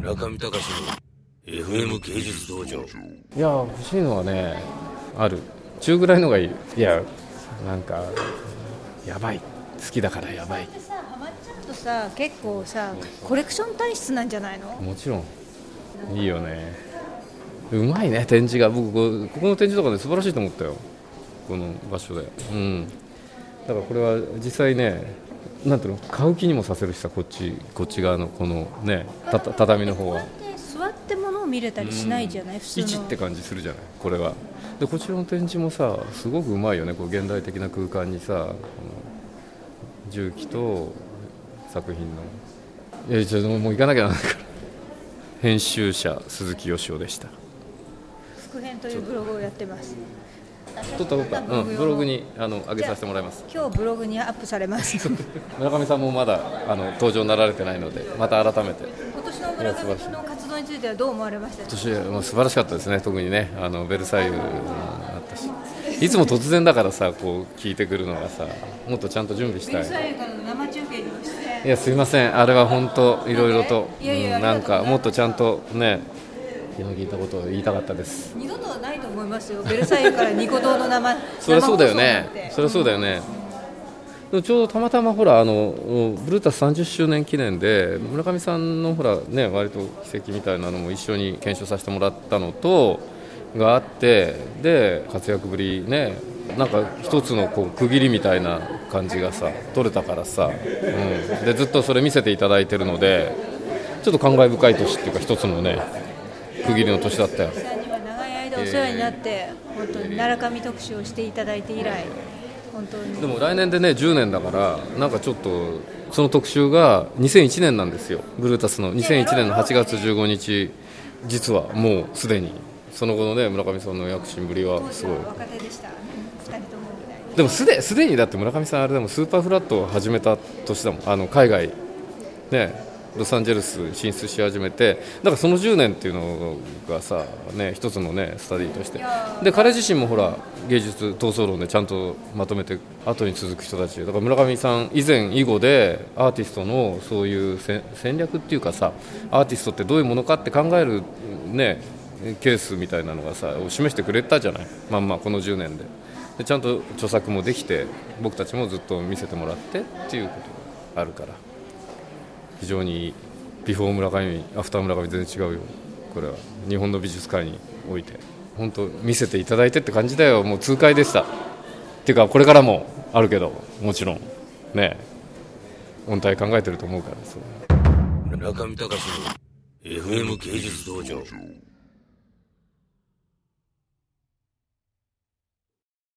村上隆の FM 芸術道場。いや欲しいのはねある。中ぐらいのがいい。いやなんかやばい。好きだからやばい。さハマっちゃうとさ結構さコレクション体質なんじゃないの？もちろん。いいよね。うまいね展示が。僕こここの展示とかね素晴らしいと思ったよ。この場所で。うん。だからこれは実際ねなんていうの？買う気にもさせるしさこっちこっち側のこのねたた畳の方は。で座ってものを見れたりしないじゃない、普通の。1って感じするじゃない？これは。でこちらの展示もさすごくうまいよね。こう現代的な空間にさこの重機と作品の。いやちょっともう行かなきゃならないから。編集者鈴木よしおでした。副編というブログをやってます撮った撮った、うん、ブログにあの上げさせてもらいます。今日ブログにアップされます。今 村上さんもまだあの登場になられてないのでまた改めて。年の村上の活動についてはどう思われました？今年もう素晴らしかったですね。特にねあのベルサイユもあったし。いつも突然だからさこう聞いてくるのがさもっとちゃんと準備したい。サイからの生中継にも出演いやすいません。あれは本当いろいろと。うんなんかもっとちゃんとね気の利いたことを言いたかったです。二度とはないと思いますよ。ベルサイユからニコ動の生 そりゃそうだよね。そりゃそうだよね、でもちょうどたまたまほらあのブルータス30周年記念で村上さんのほらね割と奇跡みたいなのも一緒に検証させてもらったのとがあってで活躍ぶりねなんか一つのこう区切りみたいな感じがさ取れたからさ、うん、でずっとそれ見せていただいてるのでちょっと感慨深い年っていうか一つのね区切りの年だったよ。さんには長い間お世話になって本当に奈良上特集をしていただいて以来本当に。でも来年でね10年だからなんかちょっとその特集が2001年なんですよ。ブルータスの2001年の8月15日実はもうすでに。その後のね村上さんの躍進ぶりはすごい。若手でした。2人ともみたいなでもすですでにだって村上さんあれでもスーパーフラットを始めた年だもん。あの海外。ねロサンゼルス進出し始めてだからその10年っていうのがさね一つのねスタディとして。で彼自身もほら芸術闘争論でちゃんとまとめて後に続く人たち。だから村上さん以前以後でアーティストのそういうせ戦略っていうかさアーティストってどういうものかって考えるねケースみたいなのがさを示してくれたじゃない。まんまこの10年で。でちゃんと著作もできて僕たちもずっと見せてもらってっていうことがあるから非常にビフォー村上アフター村上全然違うよ。これは日本の美術界において。本当見せていただいてって感じだよ。もう痛快でした。っていうかこれからもあるけど。もちろん。ね。音体考えてると思うから。そう。村上隆の FM 芸術道場。